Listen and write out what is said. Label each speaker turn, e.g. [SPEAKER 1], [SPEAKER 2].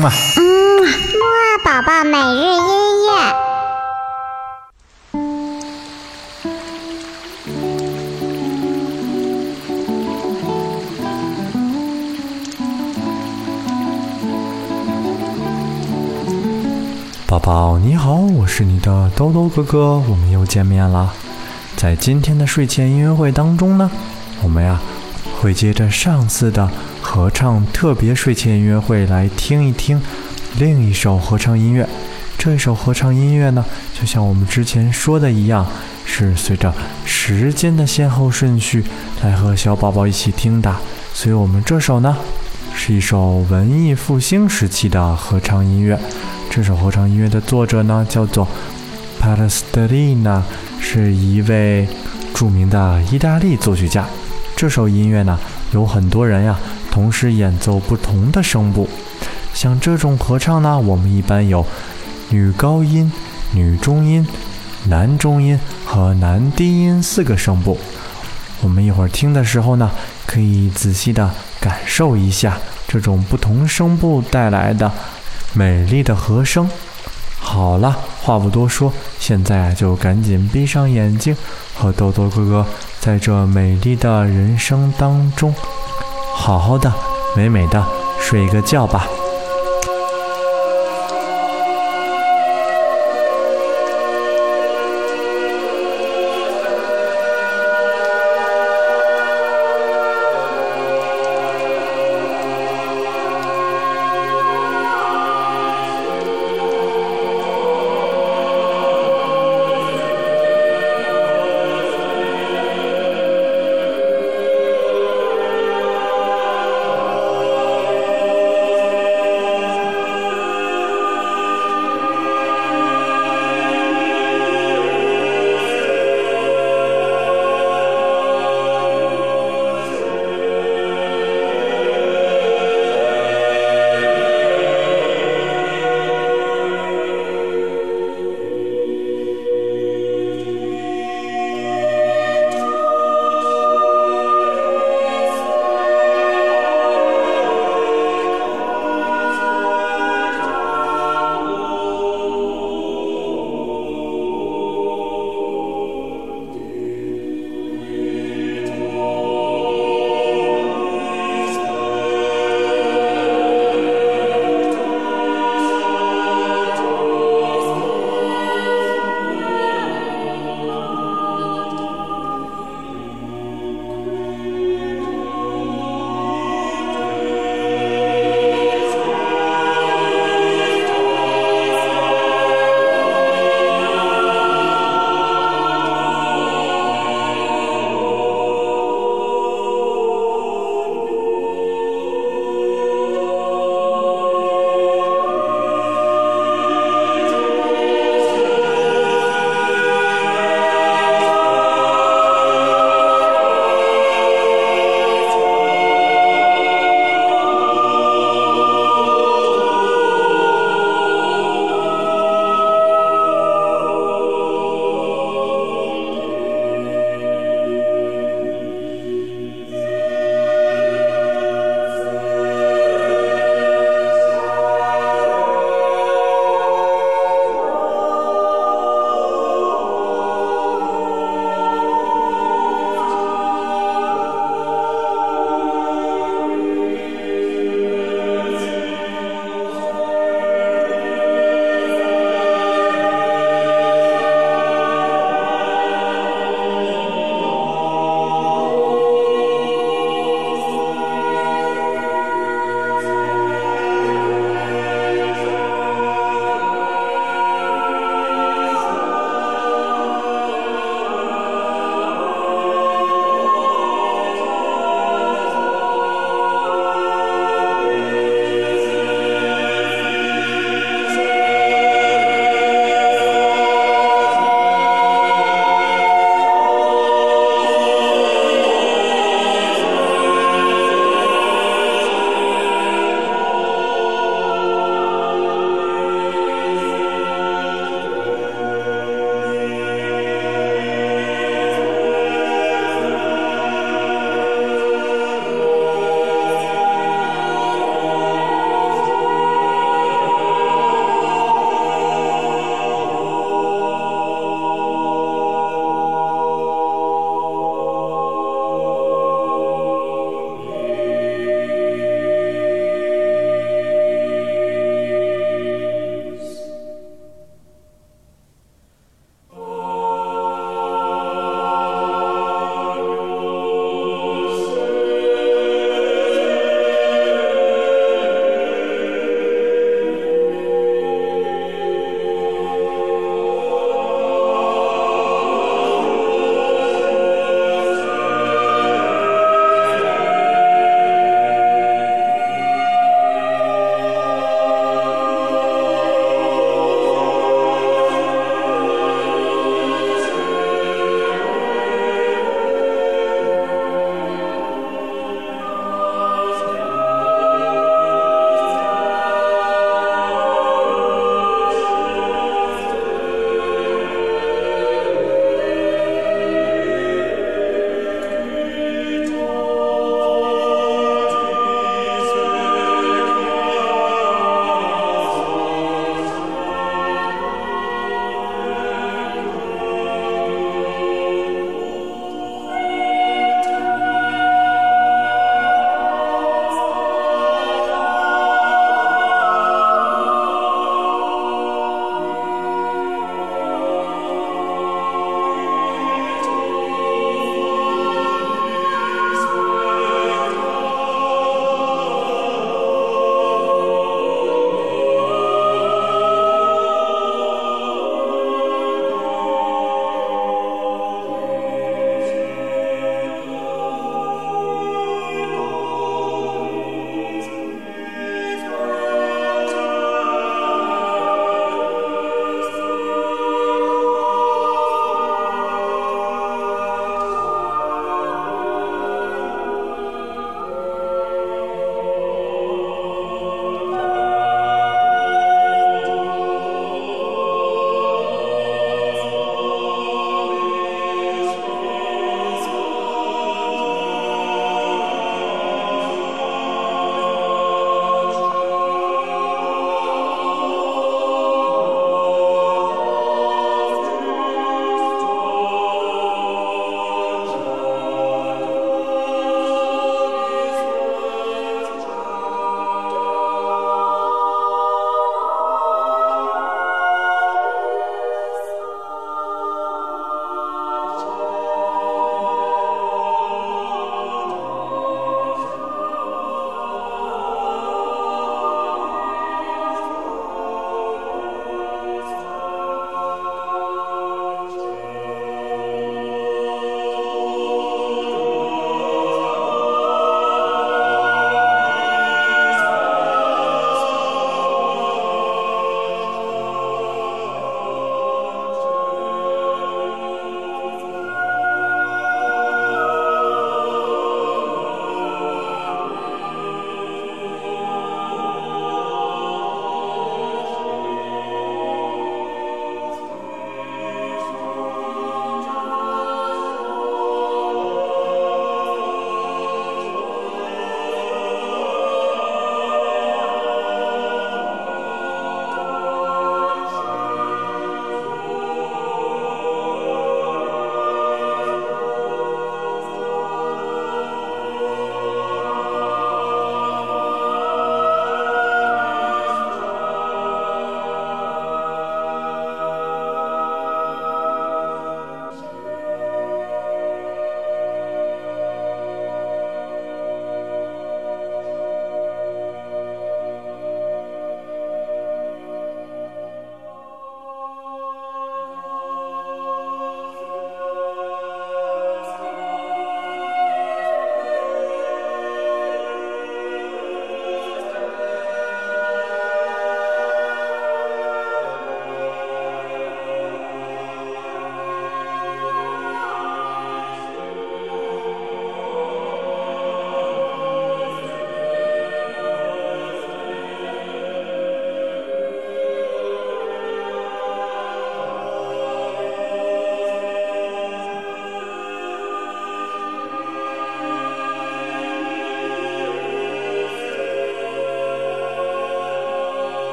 [SPEAKER 1] 嗯啊，
[SPEAKER 2] 嗯，木二宝宝每日音乐。
[SPEAKER 1] 宝宝你好，我是你的兜兜哥哥，我们又见面了。在今天的睡前音乐会当中呢，我们呀会接着上次的合唱特别睡前音乐会来听一听另一首合唱音乐。这首合唱音乐呢，就像我们之前说的一样，是随着时间的先后顺序来和小宝宝一起听的。所以我们这首呢，是一首文艺复兴时期的合唱音乐。这首合唱音乐的作者呢，叫做 p a l e s t i n a 是一位著名的意大利作曲家。这首音乐呢，有很多人呀同时演奏不同的声部。像这种合唱呢，我们一般有女高音、女中音、男中音和男低音四个声部。我们一会儿听的时候呢，可以仔细的感受一下这种不同声部带来的。美丽的和声。好了，话不多说，现在就赶紧闭上眼睛，和豆豆哥哥在这美丽的人生当中，好好的、美美的睡个觉吧。